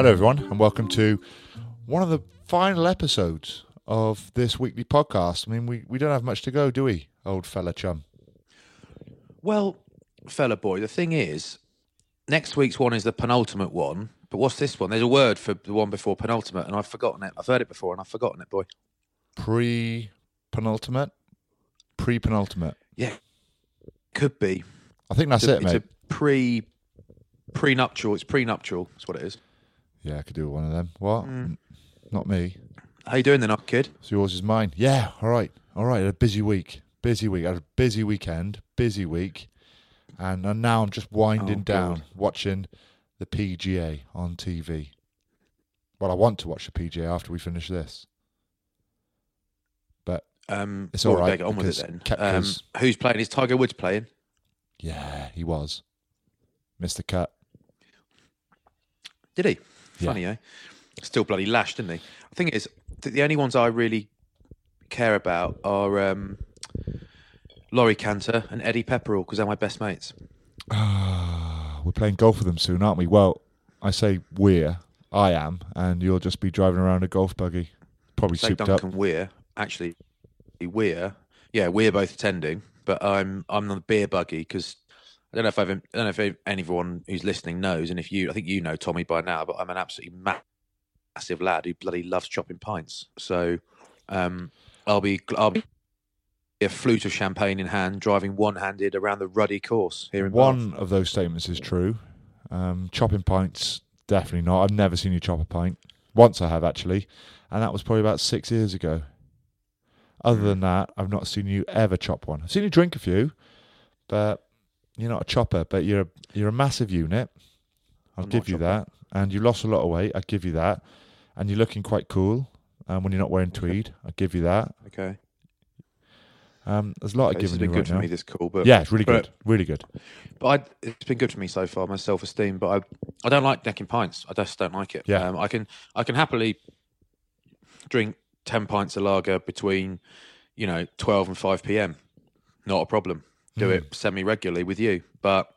Hello, everyone, and welcome to one of the final episodes of this weekly podcast. I mean, we, we don't have much to go, do we, old fella chum? Well, fella boy, the thing is, next week's one is the penultimate one. But what's this one? There's a word for the one before penultimate, and I've forgotten it. I've heard it before, and I've forgotten it, boy. Pre penultimate? Pre penultimate. Yeah, could be. I think that's It's a- it, it's mate. a pre prenuptial. It's prenuptial. That's what it is. Yeah, I could do one of them. What? Mm. Not me. How you doing then, up kid? So yours is mine. Yeah, all right. All right. A busy week. Busy week. I had a busy weekend. Busy week. And, and now I'm just winding Oh, down, God. watching the PGA on TV. Well, I want to watch the PGA after we finish this. But Um, It's all right, Get on with it then. Um, who's playing? Is Tiger Woods playing? yeah, he was. Mr. Cut. Did he? Yeah. Funny, eh? Still bloody lashed, didn't he? I think it is. The only ones I really care about are um, Laurie Canter and Eddie Pepperell because they're my best mates. We're playing golf with them soon, aren't we? Well, I say we're. I am, and you'll just be driving around a golf buggy, probably Say souped Duncan up. Weir. Actually, Weir. Yeah, we're both attending, but I'm I'm on the beer buggy because I don't know if I've I don't know if anyone who's listening knows, and if you, I think you know Tommy by now, but I'm an absolutely ma- massive lad who bloody loves chopping pints. So um, I'll be I'll be a flute of champagne in hand, driving one-handed around the ruddy course here in Bath. One of those statements is true. Um, chopping pints, definitely not. I've never seen you chop a pint. Once I have actually, and that was probably about six years ago. Other than that, I've not seen you ever chop one. I've seen you drink a few, but you're not a chopper. But you're a, you're a massive unit. I'll I'm give you that. And you lost a lot of weight. I'll give you that. And you're looking quite cool um, when you're not wearing tweed. I'll give you that. Okay, Um, there's a lot Okay, I've this has been you good right for now. me. This call, but yeah, it's really but- good. Really good. But I, it's been good for me so far, my self esteem. But I, I don't like necking pints. I just don't like it. Yeah. Um, I can, I can happily drink ten pints of lager between, you know, twelve and five p.m. Not a problem. Do Hmm. it semi regularly with you, but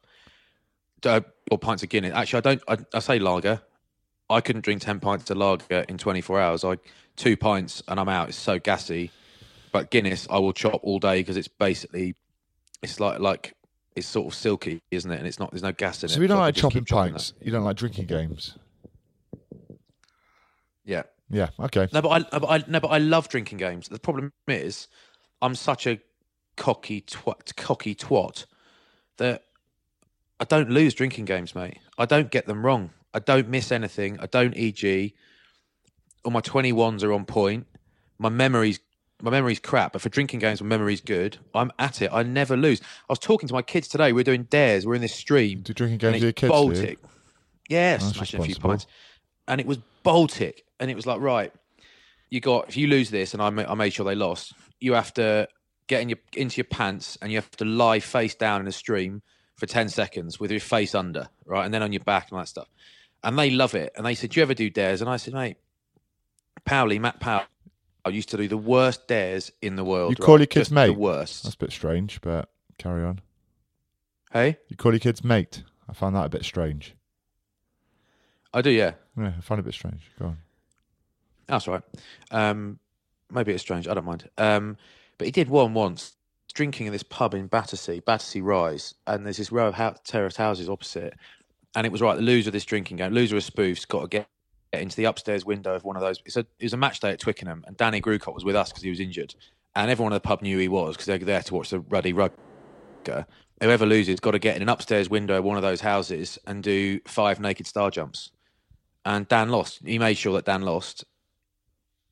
uh, or pints of Guinness. Actually, I don't. I, I say lager. I couldn't drink ten pints of lager in twenty four hours. I two pints and I'm out. It's so gassy. But Guinness, I will chop all day because it's basically, it's like like it's sort of silky, isn't it? And it's not. There's no gas in it. So you don't I like chopping pints. You don't like drinking games. Yeah. Yeah. Okay. No, but I, but I no, but I love drinking games. The problem is, I'm such a cocky twat, cocky twat that I don't lose drinking games, mate. I don't get them wrong. I don't miss anything. I don't EG. All my 21s are on point. My memory's my memory's crap, but for drinking games, my memory's good. I'm at it. I never lose. I was talking to my kids today. We're doing dares. We're in this stream. Do drinking games with your kids? do? Baltic. Yeah, oh, That's smashing a few pints. And it was Baltic. And it was like, right, you got, if you lose this, and I, ma- I made sure they lost, you have to get in your, into your pants and you have to lie face down in a stream for 10 seconds with your face under, right? And then on your back and all that stuff. And they love it. And they said, Do you ever do dares? And I said, Mate, Powley, Matt Powell, I used to do the worst dares in the world. You call right? your kids Just mate? The worst. That's a bit strange, but carry on. Hey? You call your kids mate? I find that a bit strange. I do, yeah. Yeah, I find it a bit strange. Go on. That's right. Um, maybe it's strange. I don't mind. Um, but he did one once, drinking in this pub in Battersea, Battersea Rise, and there's this row of hou- terraced houses opposite. And it was right. The loser of this drinking game, loser of spoofs, got to get, get into the upstairs window of one of those. It's a, it was a match day at Twickenham, and Danny Grewcock was with us because he was injured, and everyone in the pub knew he was because they were there to watch the ruddy rugger. Whoever loses got to get in an upstairs window of one of those houses and do five naked star jumps. And Dan lost. He made sure that Dan lost,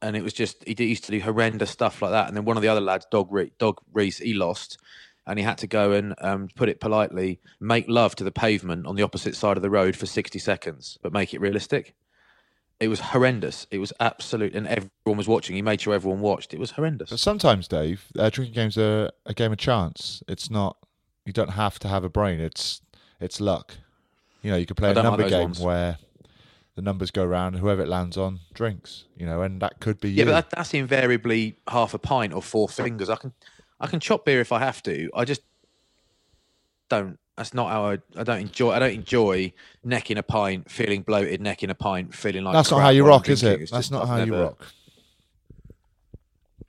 and it was just he did, used to do horrendous stuff like that. And then one of the other lads, Dog Re- Dog Reese, he lost, and he had to go and um, put it politely, make love to the pavement on the opposite side of the road for sixty seconds, but make it realistic. It was horrendous. It was absolute, and everyone was watching. He made sure everyone watched. It was horrendous. But sometimes, Dave, uh, drinking games are a game of chance. It's not. You don't have to have a brain. It's it's luck. You know, you could play a like number those game ones. where the numbers go round, and whoever it lands on drinks. You know, and that could be Yeah, you. but that, that's invariably half a pint or four fingers. I can, I can chop beer if I have to. I just don't. That's not how I. I don't enjoy. I don't enjoy necking a pint, feeling bloated, necking a pint, feeling like. That's not how you rock, is it? That's just- not I've how you never- rock.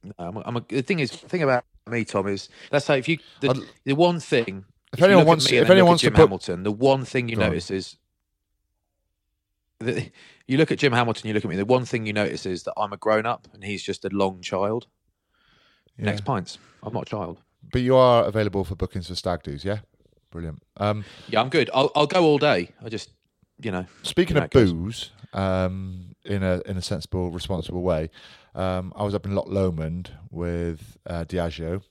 No, I'm a, I'm a, the thing is, the thing about me, Tom, is let's say if you the, the one thing. If you anyone wants- if anyone wants to Jim put- Hamilton, the one thing you Go on. notice is. That You look at Jim Hamilton, you look at me. The one thing you notice is that I'm a grown up and he's just a long child. Yeah. Next pints. I'm not a child. But you are available for bookings for stag do's, yeah? Brilliant. Um, Yeah, I'm good. I'll I'll go all day. I just, you know, speaking In of booze, um, in a in a sensible, responsible way, um, I was up in Loch Lomond with uh, Diageo,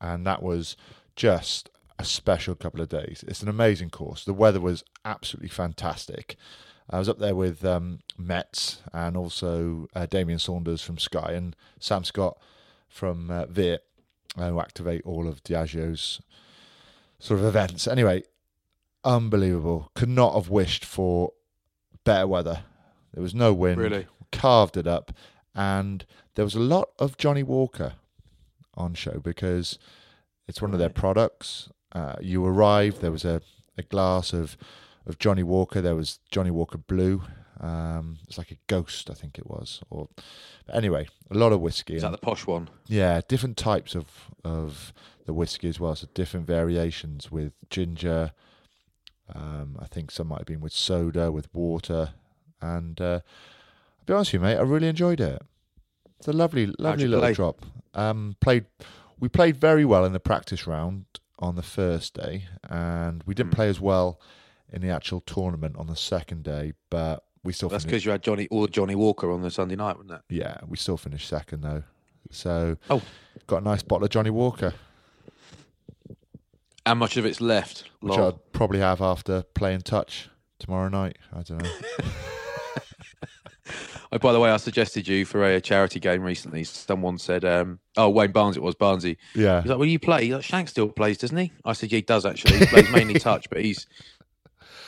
and that was just a special couple of days. It's an amazing course. The weather was absolutely fantastic. I was up there with um, Metz and also uh, Damien Saunders from Sky and Sam Scott from uh, Viet, uh, who activate all of Diageo's sort of events. Anyway, unbelievable. Could not have wished for better weather. There was no wind. Really? Carved it up. And there was a lot of Johnnie Walker on show because it's one of their products. Uh, you arrived, there was a, a glass of, of Johnnie Walker. There was Johnnie Walker Blue. Um, it's like a ghost, I think it was. Or but anyway, a lot of whiskey. is that the posh one? yeah, different types of of the whiskey as well. So different variations with ginger. Um, I think some might have been with soda, with water, and uh, I'll be honest with you, mate, I really enjoyed it. It's a lovely, lovely little play? drop. Um, played, we played very well in the practice round on the first day, and we didn't play as well in the actual tournament on the second day, but we still That's because you had Johnny or Johnnie Walker on the Sunday night, wasn't it? Yeah, we still finished second though. So Oh. got a nice bottle of Johnnie Walker, How much of it's left? which Lol. I'll probably have after playing touch tomorrow night. I don't know. Oh, by the way, I suggested you for a charity game recently. Someone said, um, "Oh, Wayne Barnes, it was Barnesy." yeah, He's like, "Well, you play." He's like, "Shank still plays, doesn't he?" I said, "Yeah, he does actually. He plays mainly touch, but he's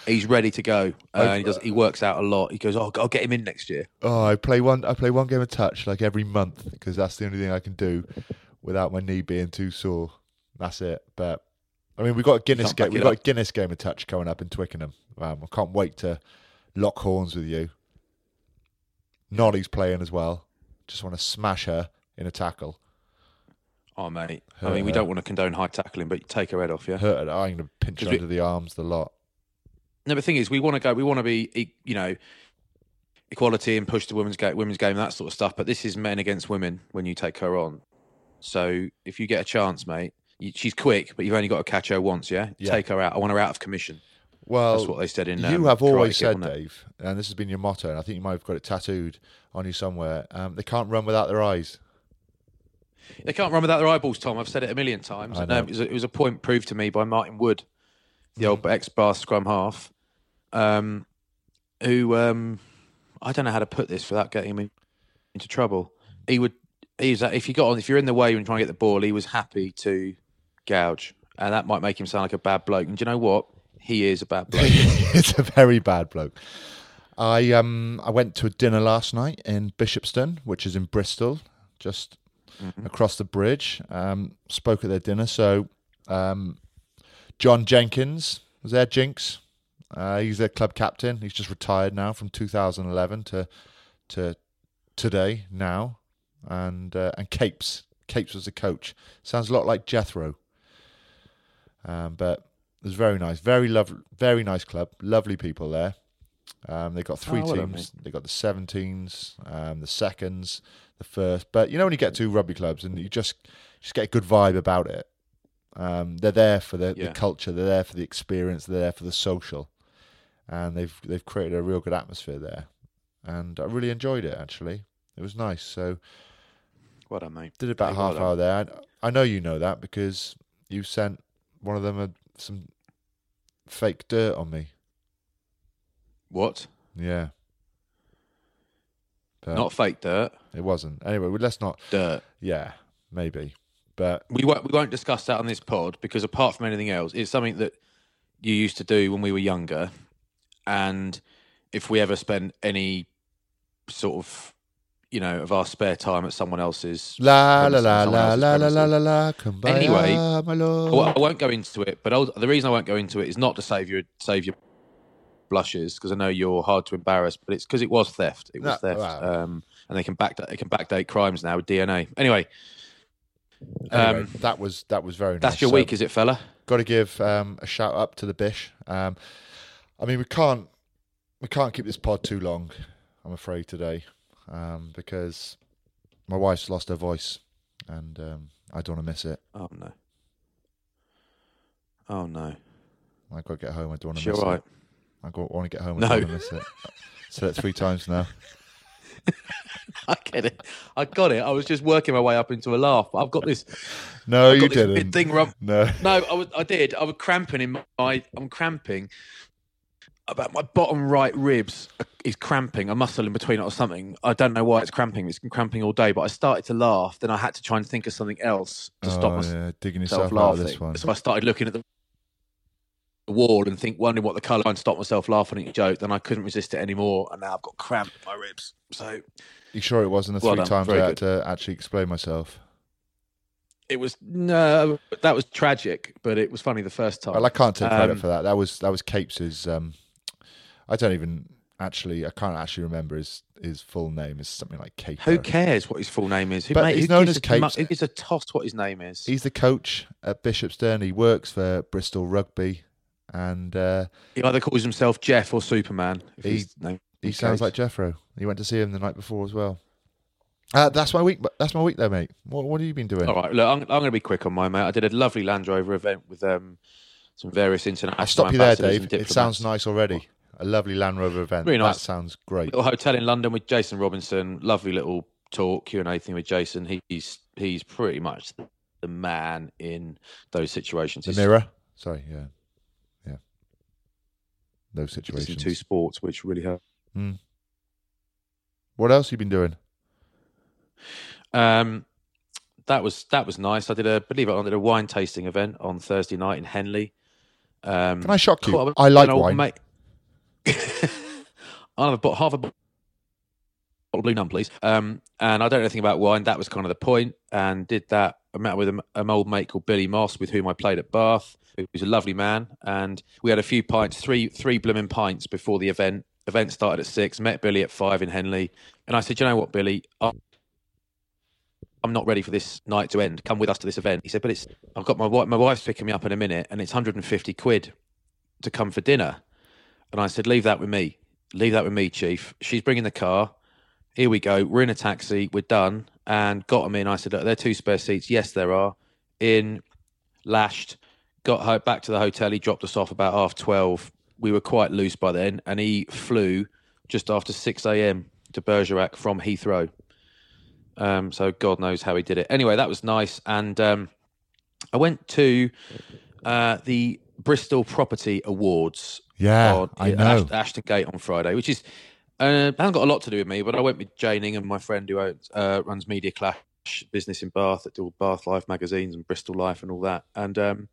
he's ready to go. Uh, and he does. He works out a lot. He goes, "Oh, I'll get him in next year." Oh, I play one. I play one game of touch like every month because that's the only thing I can do without my knee being too sore. That's it. But I mean, we got a Guinness game. back We it got a. Guinness game of touch coming up in Twickenham. Um, I can't wait to lock horns with you. Nolly's playing as well. Just want to smash her in a tackle. Oh, mate. I Hurt mean, we her. don't want to condone high tackling, but you take her head off, yeah. Hurt her. I'm going to pinch her we- under the arms the lot. No, the thing is, we want to go. We want to be, you know, equality and push the women's game, women's game, that sort of stuff. But this is men against women when you take her on. So if you get a chance, mate, you, she's quick, but you've only got to catch her once. Yeah, Yeah. take her out. I want her out of commission. Well, That's what they said in. There. You um, have always said? Dave, and this has been your motto, and I think you might have got it tattooed on you somewhere. Um, they can't run without their eyes. They can't run without their eyeballs, Tom. I've said it a million times. I And, know. um, it, was a, it was a point proved to me by Martyn Wood, the old ex Bath scrum half. Um, who um, I don't know how to put this without getting him in, into trouble. He would. He's if you got on if you're in the way when trying to get the ball, he was happy to gouge, and that might make him sound like a bad bloke. And do you know what? He is a bad bloke. it's a very bad bloke. I um I went to a dinner last night in Bishopston, which is in Bristol, just across the bridge. Um, spoke at their dinner. So um, John Jenkins was there. Jinx, uh, he's their club captain. He's just retired now from 2011 to to today now, and uh, and Capes Capes was the coach. Sounds a lot like Jethro. Um, but it was very nice, very lovely, very nice club, lovely people there. Um, they got three Oh, teams. They got the 17s, um, the seconds, the first. But you know when you get to rugby clubs and you just just get a good vibe about it. Um, they're there for the, the culture. They're there for the experience. They're there for the social, and they've they've created a real good atmosphere there. And I really enjoyed it. Actually, it was nice. So well done, mate. did about Hey, half done. hour there. I, I know you know that because you sent one of them a, some fake dirt on me. What? Yeah. But Not fake dirt. it wasn't. Anyway, well, let's not. Dirt. Yeah, maybe. But We won't. We won't discuss that on this pod because apart from anything else, it's something that you used to do when we were younger, and if we ever spend any sort of, you know, of our spare time at someone else's la la la la la la la la la. Anyway, I won't- go into it, but the reason I won't go into it is not to save your save your blushes because I know you're hard to embarrass, but it's because it was theft. It was No, theft, wow. um, and they can back they can backdate crimes now with DNA. Anyway, Anyway, um, that was that was very nice. that's your So- week, is it, fella? got to give um, a shout up to the Bish. Um, I mean, we can't we can't keep this pod too long. I'm afraid today um, because my wife's lost her voice, and um, I don't want to miss it. Oh no. Oh no. I got to get home. I don't want to miss right. it. I got, want to get home. I No. don't want to miss it. Said it three times now. I get it. I got it. I was just working my way up into a laugh. I've got this. No, I've you this didn't. thing where I'm- No. No, I was. I did. I was cramping in my. I'm cramping. About my bottom right ribs is cramping. A muscle in between it or something. I don't know why it's cramping. It's been cramping all day. But I started to laugh. Then I had to try and think of something else to stop Oh, myself yeah, digging yourself out laughing. of this one. So I started looking at the wall and think, wondering what the colour and stop myself laughing at your joke. Then I couldn't resist it anymore, and now I've got cramp in my ribs. So You sure it wasn't the Well three done, times I very had to actually explain myself? it was no, that was tragic, but it was funny the first time. Well, I can't take credit Um, for that. That was that was Capes's. Um, I don't even actually. I can't actually remember his his full name. It's something like Cape. Who cares what his full name is? Who, But mate, he's known as a mu- Capes. Who gives a toss what his name is? He's the coach at Bishopston. He works for Bristol Rugby, and uh, He either calls himself Jeff or Superman. He- his name he sounds Capes. like Jeffro. He went to see him the night before as well. Uh, that's my week. That's my week, though, mate. What, what have you been doing? All right, look, I'm, I'm going to be quick on mine, mate. I did a lovely Land Rover event with um, some various international. I'll stop you there, Dave. It sounds nice already. A lovely Land Rover event. Really That sounds great. little hotel in London with Jason Robinson. Lovely little talk Q and A thing with Jason. He's he's pretty much the, man in those situations. The He's mirror. Sorry, yeah, yeah. Those situations. Two sports, which really hurt. What else have you been doing? Um, that was that was nice. I did a believe it or not, I did a wine tasting event on Thursday night in Henley. Um, Can I shock you? I like wine. Mate. I'll have a bot- half a bottle of Blue Nun, please. Um, and I don't know anything about wine. That was kind of the point. And did that. I met with an, an old mate called Billy Moss, with whom I played at Bath. Who's a lovely man. And we had a few pints, three three blooming pints before the event. Event started at six. Met Billy at five in Henley. And I said, you know what, Billy? I- I'm not ready for this night to end. Come with us to this event. He said, but it's I've got my wife. My wife's picking me up in a minute, and it's 150 quid to come for dinner. And I said, leave that with me. Leave that with me, Chief. She's bringing the car. Here we go. We're in a taxi. We're done. And got them in. I said, are there two spare seats? Yes, there are. In, lashed, got back to the hotel. He dropped us off about half 12. We were quite loose by then. And he flew just after 6 a.m. to Bergerac from Heathrow. Um, so God knows how he did it. Anyway, that was nice. And um, I went to uh, the Bristol Property Awards Yeah, I know. Ash- Ashton Gate on Friday, which is uh, hasn't got a lot to do with me, but I went with Janing and my friend who owns, uh, runs Media Clash business in Bath that do all Bath Life magazines and Bristol Life and all that, and um,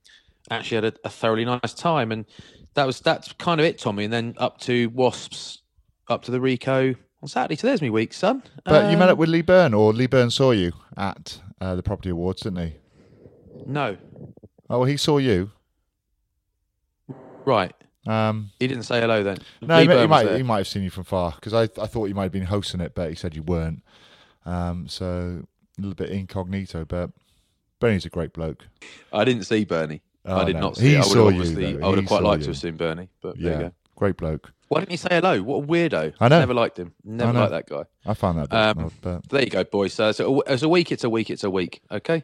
actually had a, a thoroughly nice time. And that was that's kind of it, Tommy. And then up to Wasps, up to the Ricoh on Saturday. So there's me week, son. But you met Um, up with Lee Byrne, or Lee Byrne saw you at uh, the Property Awards, didn't he? No, Oh, well, he saw you. right. Um, He didn't say hello then. no, he, he might he might have seen you from far because I I thought you might have been hosting it, but he said you weren't. Um, so a little bit incognito, but Bernie's a great bloke. I didn't see Bernie. Oh, I did no. not He see. I would saw have you, though. I would He have quite liked you. to have seen Bernie, but there you Yeah, go. great bloke. Why didn't you say hello? What a weirdo! I know. Never liked him. Never liked that guy. I found that Um, but There you go, boys. So, so as a week, it's a week. It's a week. Okay.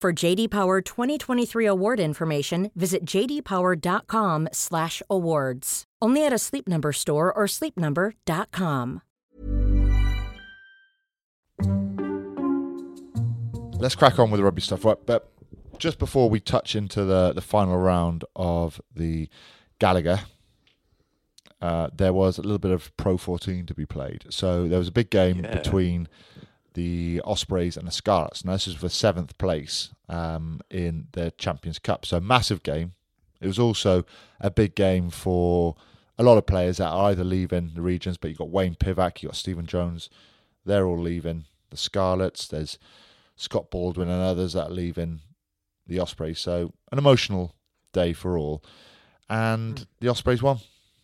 For JD Power 2023 award information, visit jdpower.com/awards. Only at a Sleep Number store or sleepnumber.com. let's crack on with the rugby stuff. Right, but just before we touch into the the final round of the Gallagher, uh, there was a little bit of Pro 14 to be played. So there was a big game Yeah. between the Ospreys and the Scarlets. Now this is for seventh place um, in the Champions Cup. So massive game. It was also a big game for a lot of players that are either leaving the regions, but you've got Wayne Pivac, you've got Stephen Jones. They're all leaving the Scarlets. There's Scott Baldwin and others that are leaving the Ospreys. So an emotional day for all. And the Ospreys won.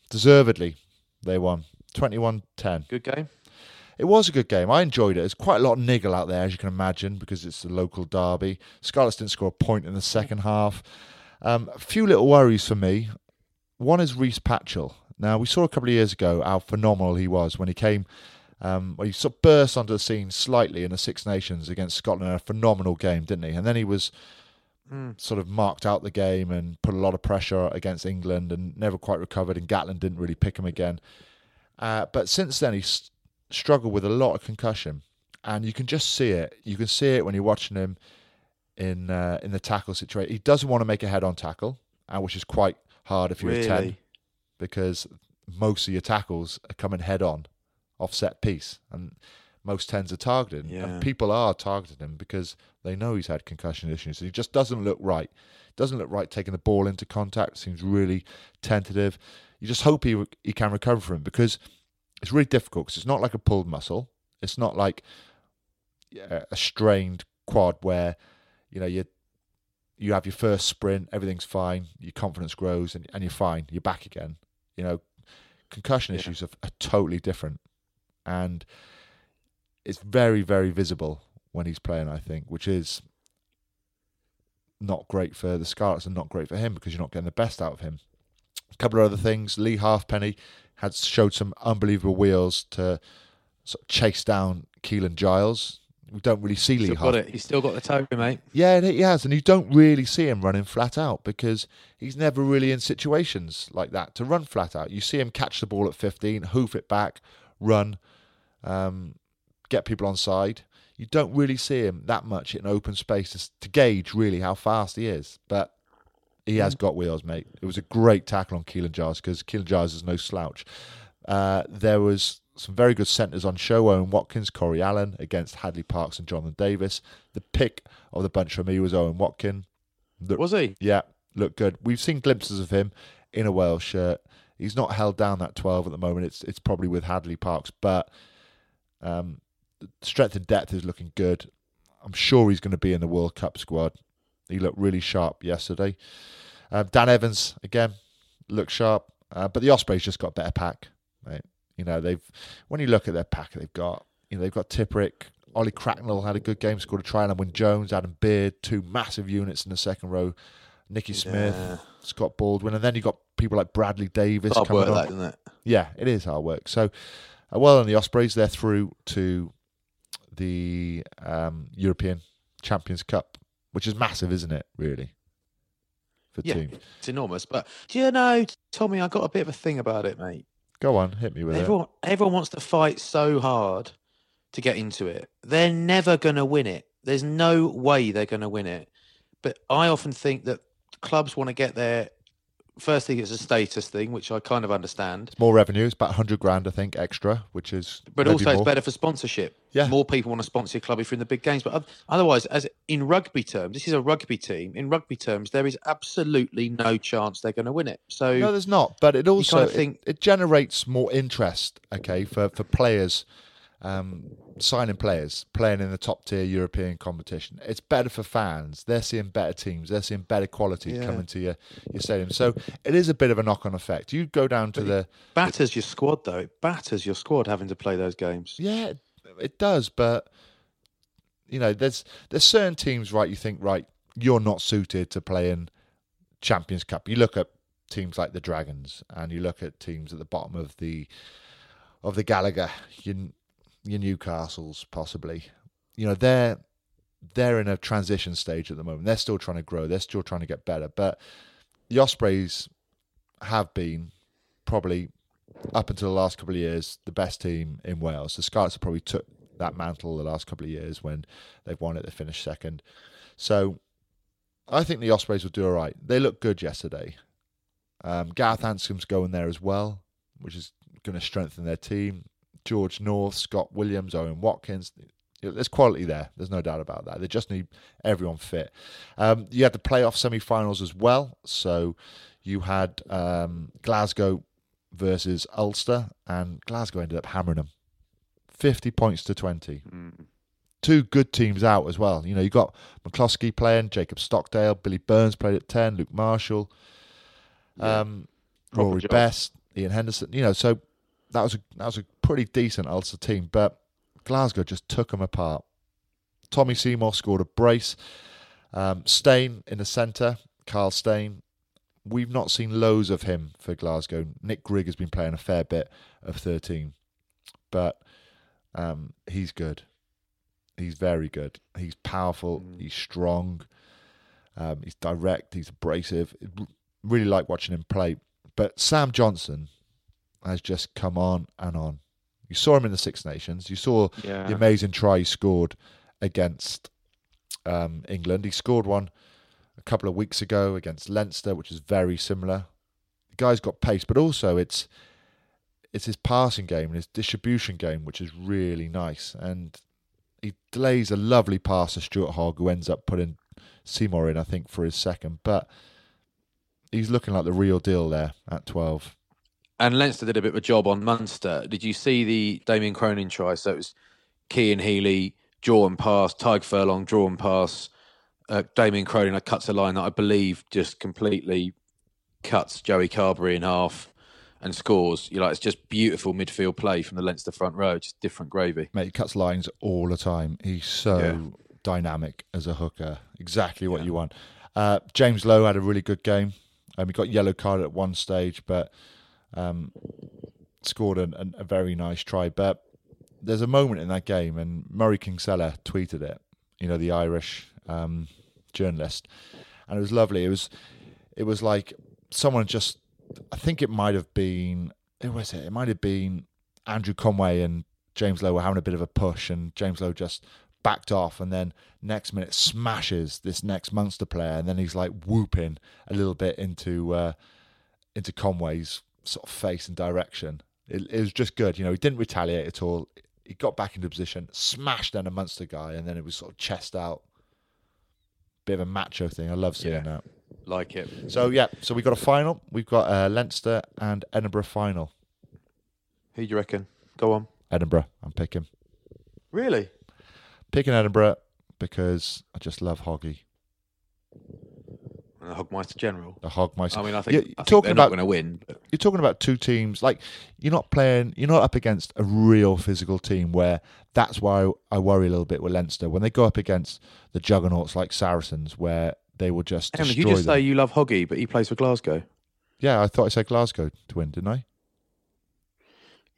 Deservedly, they won. 21 10. Good game. It was a good game. I enjoyed it. There's quite a lot of niggle out there, as you can imagine, because it's the local derby. Scarlets didn't score a point in the second half. Um, a few little worries for me. One is Rhys Patchell. Now, we saw a couple of years ago how phenomenal he was when he came, um, well, he sort of burst onto the scene slightly in the Six Nations against Scotland in a phenomenal game, didn't he? And then he was sort of marked out the game and put a lot of pressure against England and never quite recovered. And Gatland didn't really pick him again. Uh, but since then, he's struggled with a lot of concussion, and you can just see it. You can see it when you're watching him in uh, in the tackle situation. He doesn't want to make a head-on tackle, uh, which is quite hard if you're a ten, because most of your tackles are coming head-on, offset piece, and most tens are targeted. Yeah. And people are targeting him because they know he's had concussion issues. He just doesn't look right. Doesn't look right taking the ball into contact. Seems really tentative. You just hope he he can recover from it because it's really difficult because it's not like a pulled muscle. It's not like a strained quad where you know you you have your first sprint, everything's fine, your confidence grows, and, and you're fine. You're back again. You know, concussion Yeah. issues are, are totally different, and it's very very visible when he's playing. I think, which is not great for the Scarlets and not great for him because you're not getting the best out of him. A couple of other things. Lee Halfpenny had showed some unbelievable wheels to sort of chase down Keelan Giles. we don't really see Lee Still got it. He's still got the toe, mate. Yeah, he has, and you don't really see him running flat out because he's never really in situations like that to run flat out. You see him catch the ball at 15, hoof it back, run, um, get people on side. You don't really see him that much in open space to, to gauge really how fast he is, but he has got wheels, mate. It was a great tackle on Keelan Giles because Keelan Giles is no slouch. Uh, there was some very good centres on show. Owen Watkins, Corey Allen against Hadleigh Parkes and Jonathan Davies. The pick of the bunch for me was Owen Watkin. Look- Was he? Yeah, looked good. We've seen glimpses of him in a Wales shirt. He's not held down that 12 at the moment. It's it's probably with Hadleigh Parkes, but um, strength and depth is looking good. I'm sure he's going to be in the World Cup squad. He looked really sharp yesterday. Um, Dan Evans again looked sharp, uh, but the Ospreys just got a better pack. Right? You know they've when you look at their pack, they've got you know they've got Tipuric, Olly Cracknell had a good game, scored a try, and Wyn Jones, Adam Beard, two massive units in the second row. Nicky Smith, Yeah. Scott Baldwin, and then you've got people like Bradley Davies Hard coming work, on. that, it? Yeah, it is hard work. So, uh, well, on the Ospreys, they're through to the um, European Champions Cup, which is massive, isn't it? Really, for Yeah, teams. it's enormous. But do you know, Tommy? I got a bit of a thing about it, mate. Go on, hit me with it. Everyone, everyone wants to fight so hard to get into it. They're never going to win it. There's no way they're going to win it. But I often think that clubs want to get there. Firstly, it's a status thing, which I kind of understand. it. More revenue, it's about hundred grand, I think, extra, which is. But also, it's better for sponsorship. Yeah. More people want to sponsor your club if you're in the big games. But otherwise, as in rugby terms, this is a rugby team. In rugby terms, there is absolutely no chance they're going to win it. So No, there's not. But it also kind of it- think- it, generates more interest. Okay, for for players, um, signing players playing in the top tier European competition. It's better for fans. They're seeing better teams. They're seeing better quality Yeah. coming to your your stadium. So it is a bit of a knock on effect. You go down to the batters your squad, though. It batters your squad having to play those games. yeah, it, it does. But you know, there's there's certain teams, right? You think right, you're not suited to play in Champions Cup. You look at teams like the Dragons, and you look at teams at the bottom of the of the Gallagher, your, your Newcastles, possibly. You know, they're they're in a transition stage at the moment. They're still trying to grow. They're still trying to get better. But the Ospreys have been probably up until the last couple of years the best team in Wales. The Scarlets have probably took that mantle the last couple of years when they've won it. They finished second. So I think the Ospreys will do all right. They look good yesterday. Um, Gareth Anscombe's going there as well, which is going to strengthen their team. George North, Scott Williams, Owen Watkins. There's quality there. There's no doubt about that. They just need everyone fit. Um, you had the playoff semi-finals as well. So you had um, Glasgow versus Ulster, and Glasgow ended up hammering them, fifty points to twenty. Two good teams out as well. You know, you got McCloskey playing, Jacob Stockdale, Billy Burns played at ten, Luke Marshall, um, Proper Rory. Best, Ian Henderson. You know, so that was a that was a pretty decent Ulster team, but Glasgow just took them apart. Tommy Seymour scored a brace. Um, Steyn in the centre, Carl Steyn. We've not seen loads of him for Glasgow. Nick Grigg has been playing a fair bit of 13, but um, he's good. He's very good. He's powerful. He's strong. Um, he's direct. He's abrasive. Really like watching him play. But Sam Johnson has just come on and on. You saw him in the Six Nations. You saw Yeah. the amazing try he scored against um, England. He scored one a couple of weeks ago against Leinster, which is very similar. The guy's got pace, but also it's it's his passing game and his distribution game, which is really nice. And he delays a lovely pass to Stuart Hogg, who ends up putting Seymour in, I think, for his second. But he's looking like the real deal there at 12. And Leinster did a bit of a job on Munster. Did you see the Damien Cronin try? So it was Cian Healy, draw and pass, Tadhg Furlong, draw and pass. Uh, Damien Cronin cuts a line that I believe just completely cuts Joey Carbery in half and scores. You know, it's just beautiful midfield play from the Leinster front row, just different gravy. Mate, he cuts lines all the time. He's so Yeah. dynamic as a hooker. Exactly what you want. Uh, James Lowe had a really good game. Um, he got yellow card at one stage, but um, scored an, a very nice try. But there's a moment in that game, and Murray Kinsella tweeted it. You know, the Irish um, journalist, and it was lovely. It was, it was like someone just. I think it might have been. Who was it? It might have been Andrew Conway and James Lowe were having a bit of a push, and James Lowe just backed off, and then next minute smashes this next monster player, and then he's like whooping a little bit into uh, into Conway's sort of face and direction. It, it was just good, you know. He didn't retaliate at all. He got back into position, smashed down a Munster guy, and then it was sort of chest out. Bit of a macho thing. I love seeing Yeah. that. Like it. So yeah, so we got a final. We've got uh, Leinster and Edinburgh final. Who do you reckon? Go on. Edinburgh. I'm picking Really? picking Edinburgh because I just love Hoggy, the Hogmeister General. the Hogmeister. I mean, I think, You're I think talking they're about not going to win. But you're talking about two teams like you're not playing you're not up against a real physical team where that's why I worry a little bit with Leinster when they go up against the juggernauts like Saracens where they will just Hang you just them. say you love Hoggy, but he plays for Glasgow? yeah I thought I said Glasgow to win didn't I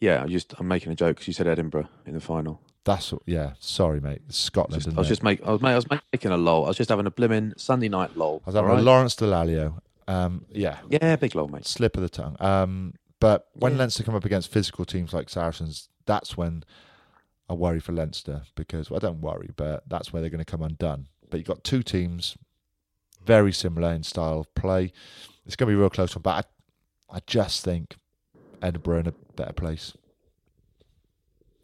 Yeah, I just I'm making a joke because you said Edinburgh in the final. That's what- yeah sorry mate it's Scotland Just, I was it? just make I was, ma- I was making a lol. I was just having a blimmin' Sunday night lol. I was having alright? a Lawrence Dallaglio um yeah Yeah, big lol, mate. slip of the tongue um but when Yeah. Leinster come up against physical teams like Saracens that's when I worry for Leinster because well, I don't worry but that's where they're going to come undone but you've got two teams very similar in style of play. It's going to be a real close one, but I, I just think Edinburgh in a better place.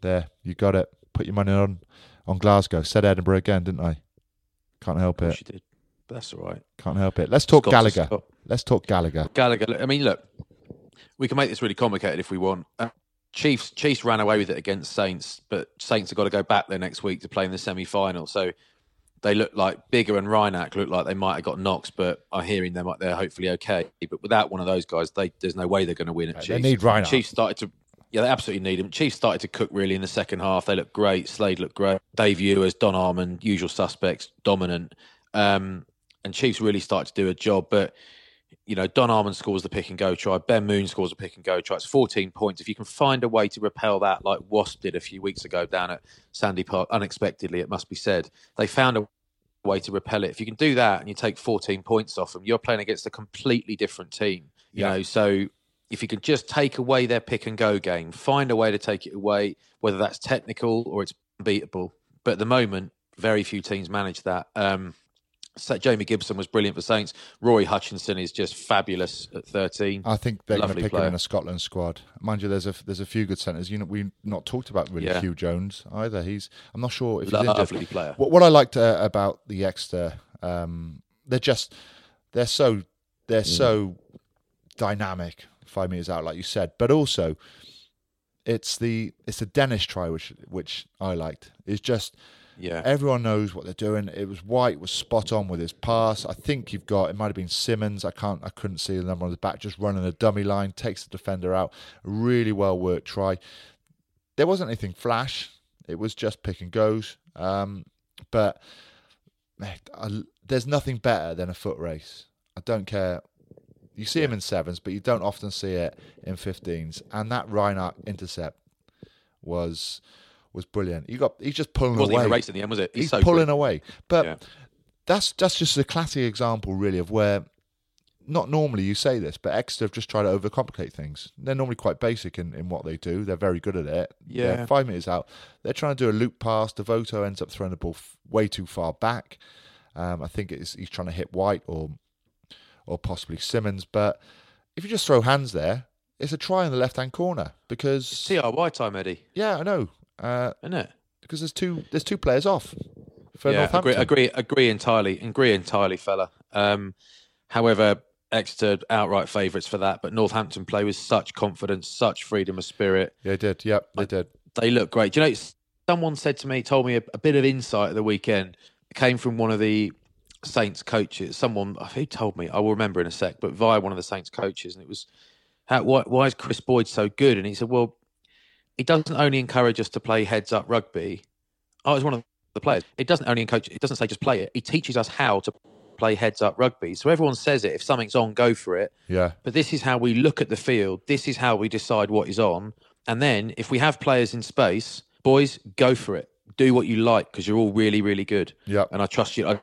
There, you got it. Put your money on on Glasgow. Said Edinburgh again, didn't I? Can't help it. you did. That's all right. Can't help it. Let's talk Scots are Gallagher. Let's talk Gallagher. Gallagher. I mean, look, we can make this really complicated if we want. Uh, Chiefs Chiefs ran away with it against Saints, but Saints have got to go back there next week to play in the semi final. So they look like Biggar and Reinach look like they might have got knocks, but I'm hearing them like they're hopefully okay. But without one of those guys, they, there's no way they're going to win at They Chiefs. need Reinach. Chiefs started to. Yeah, they absolutely need him. Chiefs started to cook really in the second half. They look great. Slade looked great. Dave Ewers, Don Armand, usual suspects, dominant. Um, and Chiefs really started to do a job. But you know, Don Armand scores the pick and go try. Ben Moon scores a pick and go try. It's 14 points. If you can find a way to repel that, like Wasp did a few weeks ago down at Sandy Park, unexpectedly, it must be said, they found a way to repel it. If you can do that and you take 14 points off them, you're playing against a completely different team. You Yeah. know, so if you can just take away their pick and go game, find a way to take it away, whether that's technical or it's beatable. But at the moment, very few teams manage that. Um, so Jamie Gibson was brilliant for Saints. Rory Hutchinson is just fabulous at 13. I think they're going to Lovely pick him in player. a Scotland squad. Mind you, there's a there's a few good centres. You know, we've not talked about really Yeah. Huw Jones either. He's I'm not sure if he's injured. Lovely player. What, what I liked uh, about the Exeter, um, they're just they're so they're so dynamic. Five meters out, like you said, but also it's the it's the Dennis try which which I liked. It's just Yeah. everyone knows what they're doing. It was White was spot on with his pass. I think you've got it might have been Simmonds. I can't I couldn't see the number on the back. Just running a dummy line takes the defender out. Really well worked try. There wasn't anything flash. It was just pick and goes. Um, but I, there's nothing better than a foot race. I don't care. You see him in sevens, but you don't often see it in 15s. And that Reinach intercept was was brilliant. He got he's just pulling wasn't away. even a race in the end, was it? He's, so pulling away. But Yeah. that's that's just a classic example, really, of where not normally you say this, but Exeter have just tried to overcomplicate things. They're normally quite basic in, in what they do. They're very good at it. They're Yeah. five meters out. They're trying to do a loop pass. Devoto ends up throwing the ball f- way too far back. Um, I think it's, he's trying to hit White or or possibly Simmonds. But if you just throw hands there, it's a try in the left hand corner because TRY time, Eddie, yeah, I know. Uh, isn't it? because there's two there's two players off for yeah, agree, Northampton. agree, agree entirely, agree entirely, fella. Um, however, Exeter outright favourites for that, but Northampton play with such confidence, such freedom of spirit. Yeah, they did. Yep, they did. They look great. Do you know, someone said to me, told me a, a bit of insight at the weekend. It came from one of the Saints coaches. Someone uh, who told me, I will remember in a sec, but via one of the Saints coaches, and it was, how, why, why is Chris Boyd so good? And he said, well, he doesn't only encourage us to play heads up rugby. I was one of the players. It doesn't only encourage. It doesn't say just play it. He teaches us how to play heads up rugby. So everyone says it. If something's on, go for it. Yeah, But this is how we look at the field. This is how we decide what is on. And then if we have players in space, boys, go for it. Do what you like because you're all really, really good. Yeah. And I trust you. I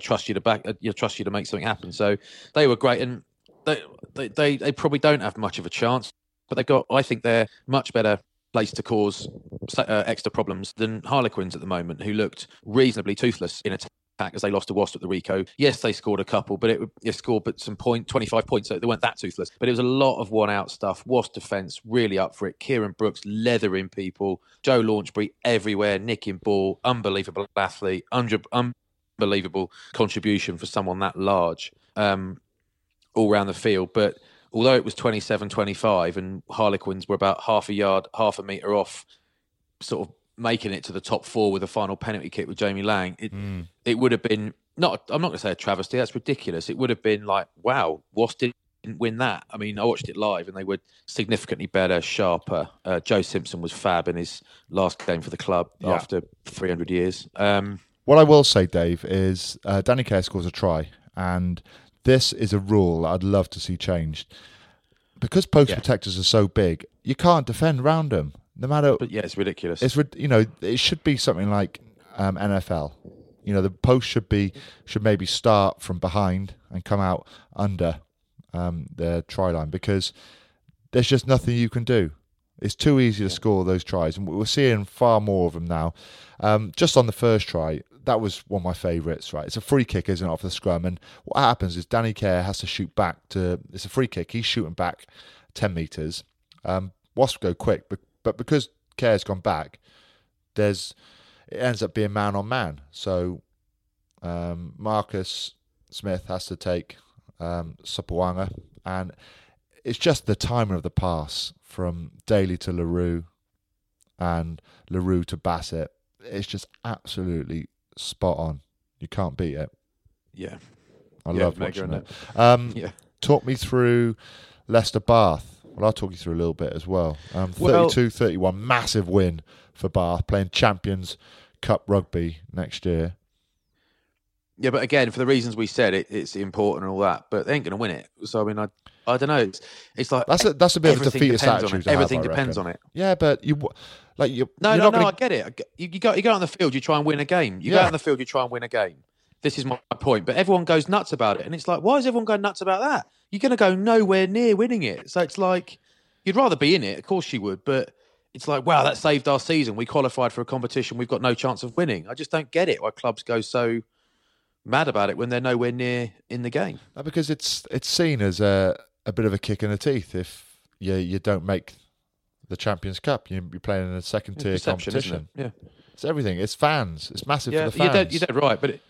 trust you to back. I trust you to make something happen. So they were great, and they they they, they probably don't have much of a chance, but they've got. I think they're much better placed to cause uh, extra problems than Harlequins at the moment, who looked reasonably toothless in attack as they lost to Wasp at the Ricoh. Yes, they scored a couple, but it, it scored but some point, 25 points, so they weren't that toothless. But it was a lot of one out stuff. Wasp defence really up for it. Kieran Brooks leathering people. Joe Launchbury everywhere, nicking ball. Unbelievable athlete. Unbelievable contribution for someone that large um, all around the field. But although it was 27 25 and Harlequins were about half a yard, half a metre off, sort of making it to the top four with a final penalty kick with Jamie Lang, it mm. it would have been not. I'm not going to say a travesty. That's ridiculous. It would have been like, wow, Wasp didn't win that. I mean, I watched it live, and they were significantly better, sharper. Uh, Joe Simpson was fab in his last game for the club yeah. after 300 years. Um, what I will say, Dave, is uh, Danny Care scores a try, and this is a rule I'd love to see changed. Because post yeah. protectors are so big, you can't defend round them. No matter, but yeah, it's ridiculous. It's you know it should be something like um, NFL. You know the post should be should maybe start from behind and come out under um, the try line because there's just nothing you can do. It's too easy to score those tries, and we're seeing far more of them now. Um, just on the first try, that was one of my favourites. Right, it's a free kick, isn't it, off the scrum? And what happens is Danny Care has to shoot back to. It's a free kick. He's shooting back ten meters. Um, Wasp go quick, but but because Care's gone back, there's it ends up being man on man. So um, Marcus Smith has to take um, and it's just the timing of the pass from Daly to Le Roux and Le Roux to Bassett. It's just absolutely spot on. You can't beat it. Yeah, I yeah, love watching it. Um, yeah, talk me through Leicester Bath. Well, I'll talk you through a little bit as well. Um, 32 31, massive win for Bath, playing Champions Cup rugby next year. Yeah, but again, for the reasons we said, it, it's important and all that, but they ain't going to win it. So, I mean, I I don't know. It's, it's like that's a, that's a bit of a defeatist attitude. Everything have, depends on it. Yeah, but you like you. No, no, no. Gonna... I get it. You, you, go you go out on the field, you try and win a game. You yeah. go out on the field, you try and win a game. This is my point. But everyone goes nuts about it, and it's like, why is everyone going nuts about that? You're going to go nowhere near winning it. So it's like You'd rather be in it, of course you would, but it's like, wow, that saved our season. We qualified for a competition we've got no chance of winning. I just don't get it why clubs go so mad about it when they're nowhere near in the game. because it's it's seen as a a bit of a kick in the teeth if you you don't make the Champions Cup. You, are playing in a second tier competition. Yeah, it's everything. It's fans. It's massive yeah, for the fans. You're dead, you're dead right, but it,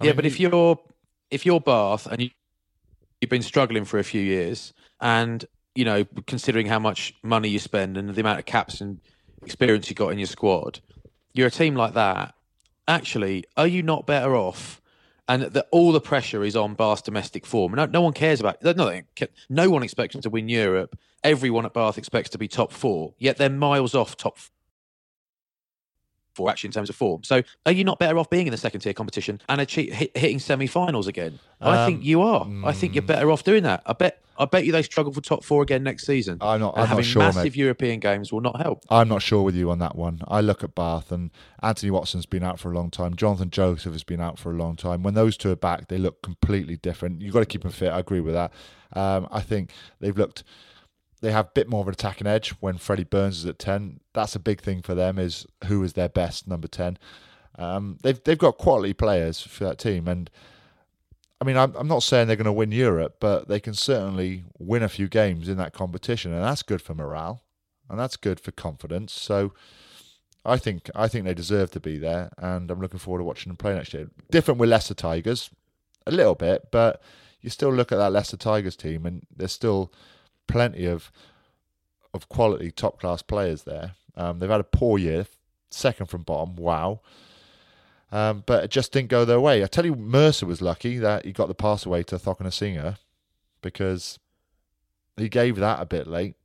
yeah, mean, but if you're if you're Bath and you, you've been struggling for a few years and you know, considering how much money you spend and the amount of caps and experience you got in your squad, you're a team like that. Actually, are you not better off? And that all the pressure is on Bath's domestic form. No, no one cares about. No, no one expects them to win Europe. Everyone at Bath expects to be top four. Yet they're miles off top four actually in terms of form. So are you not better off being in the second tier competition and achieve, hit, hitting semi-finals again? Um, I think um, you are. I think you're mm. better off doing that. I bet. I bet you they struggle for top four again next season. I'm not. I'm having not sure, massive mate. European games will not help. I'm not sure with you on that one. I look at Bath and Anthony Watson's been out for a long time. Jonathan Joseph has been out for a long time. When those two are back, they look completely different. You've got to keep them fit. I agree with that. Um, I think they've looked they have a bit more of an attacking edge when Freddie Burns is at 10. That's a big thing for them is who is their best number 10. Um, they've they've got quality players for that team, and I mean, I'm, I'm not saying they're going to win Europe, but they can certainly win a few games in that competition, and that's good for morale, and that's good for confidence. So, I think I think they deserve to be there, and I'm looking forward to watching them play next year. Different with Leicester Tigers, a little bit, but you still look at that Leicester Tigers team, and there's still plenty of of quality top class players there. Um, they've had a poor year, second from bottom. Wow. Um, but it just didn't go their way. I tell you, Mercer was lucky that he got the pass away to Cokanasiga because he gave that a bit late.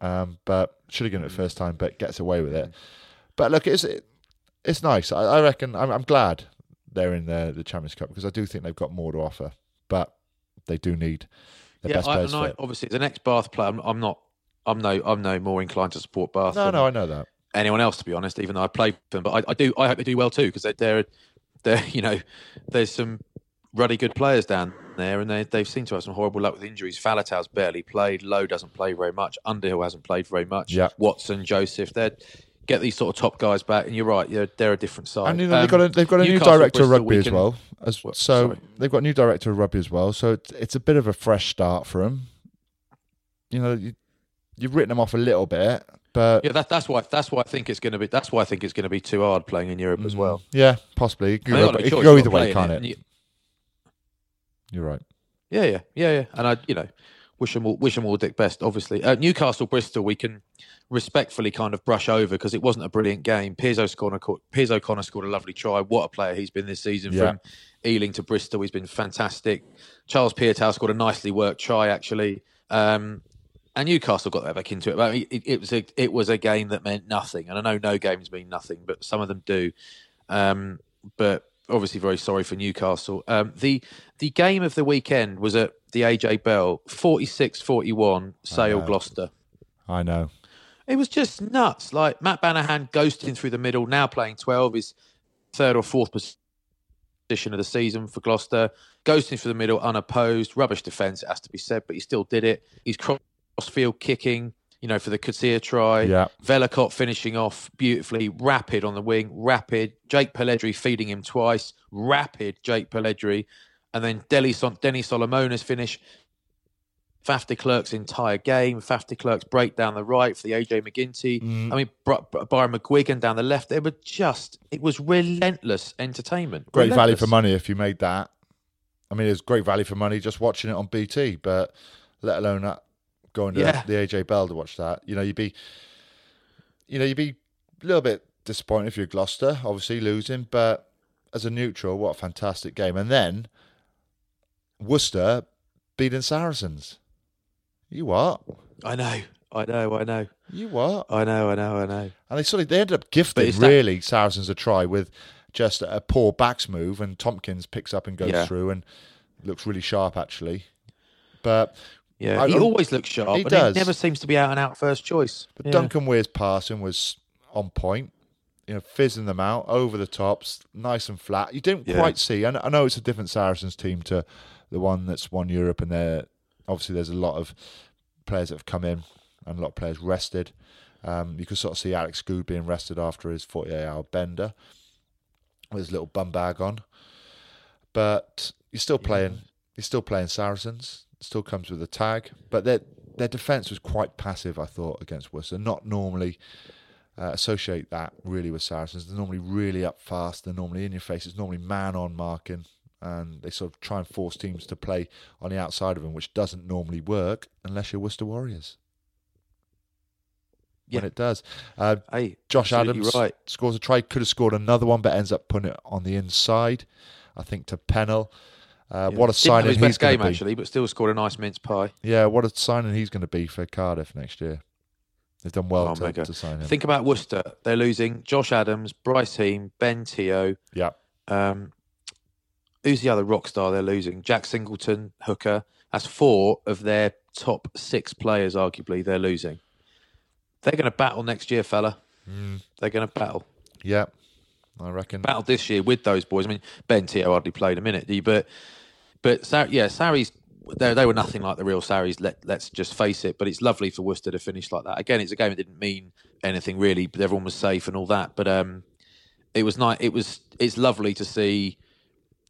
Um, but should have given it the first time, but gets away with it. But look, it's it, it's nice. I, I reckon I'm, I'm, glad they're in the the Champions Cup because I do think they've got more to offer. But they do need the yeah, best players. I, obviously, the next Bath player, I'm, I'm, not. I'm no. I'm no more inclined to support Bath. No, no, I know that. Anyone else, to be honest. Even though I play for them, but I, I do. I hope they do well too because they're, they're, they're, you know, there's some ruddy good players down there, and they they've seemed to have some horrible luck with injuries. Faletau's barely played. Lowe doesn't play very much. Underhill hasn't played very much. Yeah. Watson, Joseph, they get these sort of top guys back, and you're right. They're, they're a different side. And you know Um, they've got a, they've got a new director of rugby as well. As, Well, so sorry. they've got a new director of rugby as well. So it's, it's a bit of a fresh start for them. You know, you, you've written them off a little bit, but Yeah, that, that's why. That's why I think it's going to be. That's why I think it's going to be too hard playing in Europe as well. yeah, possibly. It could go, they've got no it could go either way, can't it, it? you- You're right. Yeah, yeah, yeah, yeah. And I, you know, wish them all, wish them all Dick best. Obviously, uh, Newcastle Bristol, we can respectfully kind of brush over because it wasn't a brilliant game. Piers O'Connor, Piers O'Connor scored a lovely try. What a player he's been this season Yeah. from Ealing to Bristol. He's been fantastic. Charles Piutau scored a nicely worked try actually. Um, and Newcastle got that back into it. But it, it was a it was a game that meant nothing. And I know no games mean nothing, but some of them do. Um, but obviously, very sorry for Newcastle. Um, the the game of the weekend was at the AJ Bell, 46-41, Sale. Gloucester. I know. It was just nuts. Like Matt Banahan ghosting through the middle, now playing 12, his third or fourth position of the season for Gloucester. Ghosting through the middle, unopposed. Rubbish defence, it has to be said, but he still did it. He's crossfield kicking, you know, for the Kazir try. Yeah. Velikot finishing off beautifully. Rapid on the wing, rapid. Jake Polledri feeding him twice. Rapid Jake Polledri. And then Deli Son- Denny Solomona's finish. Faf de Klerk's entire game. Faf de Klerk's break down the right for the AJ MacGinty. Mm. I mean, Byron McGuigan down the left. They were just, it was relentless entertainment. Great value for money if you made that. I mean, it was great value for money just watching it on BT, but let alone that going to Yeah. the AJ Bell to watch that. You know, you'd be, you know, you'd be a little bit disappointed if you're Gloucester, obviously losing, but as a neutral, what a fantastic game. And then Worcester beating Saracens. You what? I know, I know, I know, You what? I know, I know, I know. And they sort of they ended up gifting it's that- really Saracens a try with just a poor backs move, and Tompkins picks up and goes Yeah. through and looks really sharp actually. But Yeah, I- he always looks sharp. he does. He never seems to be out and out first choice. but Yeah. Duncan Weir's passing was on point. You know, fizzing them out over the tops, nice and flat. You didn't Yeah. quite see. I I know it's a different Saracens team to the one that's won Europe, and there obviously there's a lot of players that have come in and a lot of players rested. Um, you could sort of see Alex Goode being rested after his 48 hour bender with his little bum bag on. But you're still playing. You're still playing Saracens. Still comes with a tag, but their their defence was quite passive. I thought against Worcester. Not normally uh, associate that really with Saracens. They're normally really up fast. They're normally in your face. It's normally man on marking, and they sort of try and force teams to play on the outside of them, which doesn't normally work unless you're Worcester Warriors. When Yeah. it does, uh, Hey, Josh Adams right. scores a try. Could have scored another one, but ends up putting it on the inside. I think to Pennell. Uh, Yeah. What a signing his he's best going game to be. actually, but still scored a nice mince pie. Yeah, what a signing he's going to be for Cardiff next year. They've done well Oh, to, to sign him. Think about Worcester. They're losing Josh Adams, Bryce Heem, Ben Teo. yeah, Um, who's the other rock star they're losing? Jack Singleton, hooker. That's four of their top six players, arguably, they're losing. They're going to battle next year, fella. Mm. They're going to battle. yeah, I reckon. Battle this year with those boys. I mean, Ben Teo hardly played a minute, but but Sar- yeah, Sarries. They, were nothing like the real Sarries. Let let's just face it. But it's lovely for Worcester to finish like that. Again, it's a game that didn't mean anything really, but everyone was safe and all that. But um, it was nice. It was it's lovely to see.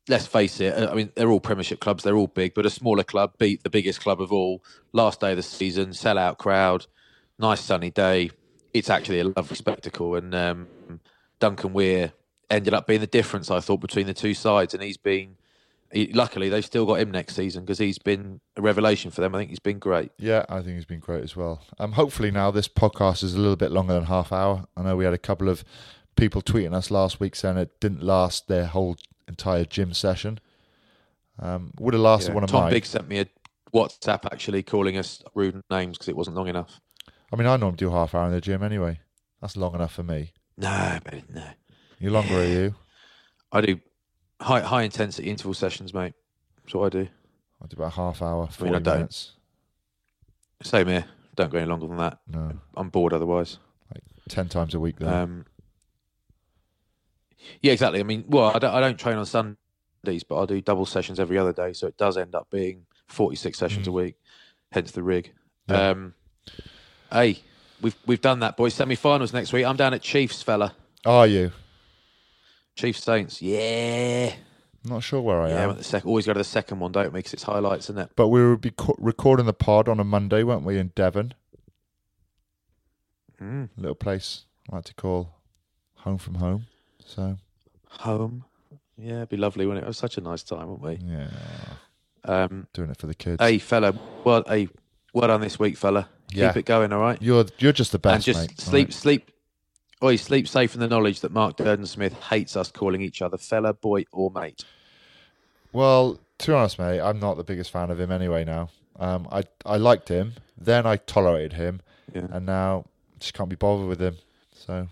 Let's face it. I mean, they're all Premiership clubs. They're all big, but a smaller club beat the biggest club of all. Last day of the season, sellout crowd, nice sunny day. It's actually a lovely spectacle, and um, Duncan Weir ended up being the difference. I thought between the two sides, and he's been. He, luckily, they've still got him next season because he's been a revelation for them. I think he's been great. Yeah, I think he's been great as well. Um, hopefully now this podcast is a little bit longer than half hour. I know we had a couple of people tweeting us last week saying it didn't last their whole entire gym session. Um, would have lasted Yeah. one of Tom mine. Big sent me a WhatsApp actually calling us rude names because it wasn't long enough. I mean, I normally do half hour in the gym anyway. That's long enough for me. No, but no. You longer are you? I do high high intensity interval sessions, mate. That's what I do. I do about a half hour, I forty mean, I don't. minutes. Same here. Don't go any longer than that. No, I'm bored otherwise. Like ten times a week. Though. Um, yeah, exactly. I mean, well, I don't, I don't train on Sundays, but I do double sessions every other day, so it does end up being 46 sessions a week. Hence the rig. Yeah. Um, hey, we've we've done that, boys. Semi-finals next week. I'm down at Chiefs, fella. Are you? Chiefs Saints. Yeah. Not sure where I Yeah, am. I'm at the sec- always go to the second one, don't we? Because it's highlights, isn't it? But we will be co- recording the pod on a Monday, weren't we, in Devon? Mm. little place I like to call home from home. So Home. Yeah, it'd be lovely, wouldn't it? It was such a nice time, weren't we? yeah, Um, doing it for the kids. hey, fella. Well, hey, well done this week, fella. Yeah. Keep it going, all right? you're you're just the best, and just mate. sleep, alright? sleep. Oi, sleep safe in the knowledge that Mark Durden Smith hates us calling each other fella, boy, or mate. Well, to be honest, mate, I'm not the biggest fan of him anyway. Now, um, I I liked him, then I tolerated him, Yeah. and now just can't be bothered with him. So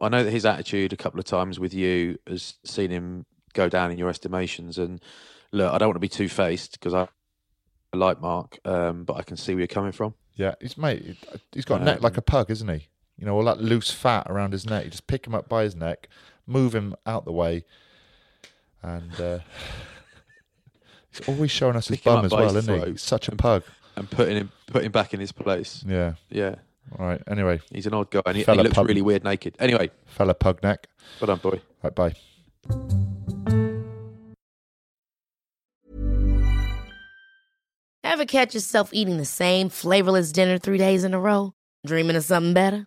I know that his attitude a couple of times with you has seen him go down in your estimations. And look, I don't want to be two faced because I, I like Mark, um, but I can see where you're coming from. yeah, he's mate. He's got a neck like a pug, isn't he? You know, all that loose fat around his neck. You just pick him up by his neck, move him out the way, and uh, he's always showing us his Pick him bum up as by well, his isn't he? throat He's such a pug. And putting him, putting back in his place. Yeah. Yeah, All right. Anyway, he's an odd guy, and he, and he Fella looks pub- really weird naked. Anyway, fella pug neck. well done, boy. Right. Bye. Ever catch yourself eating the same flavorless dinner three days in a row? Dreaming of something better?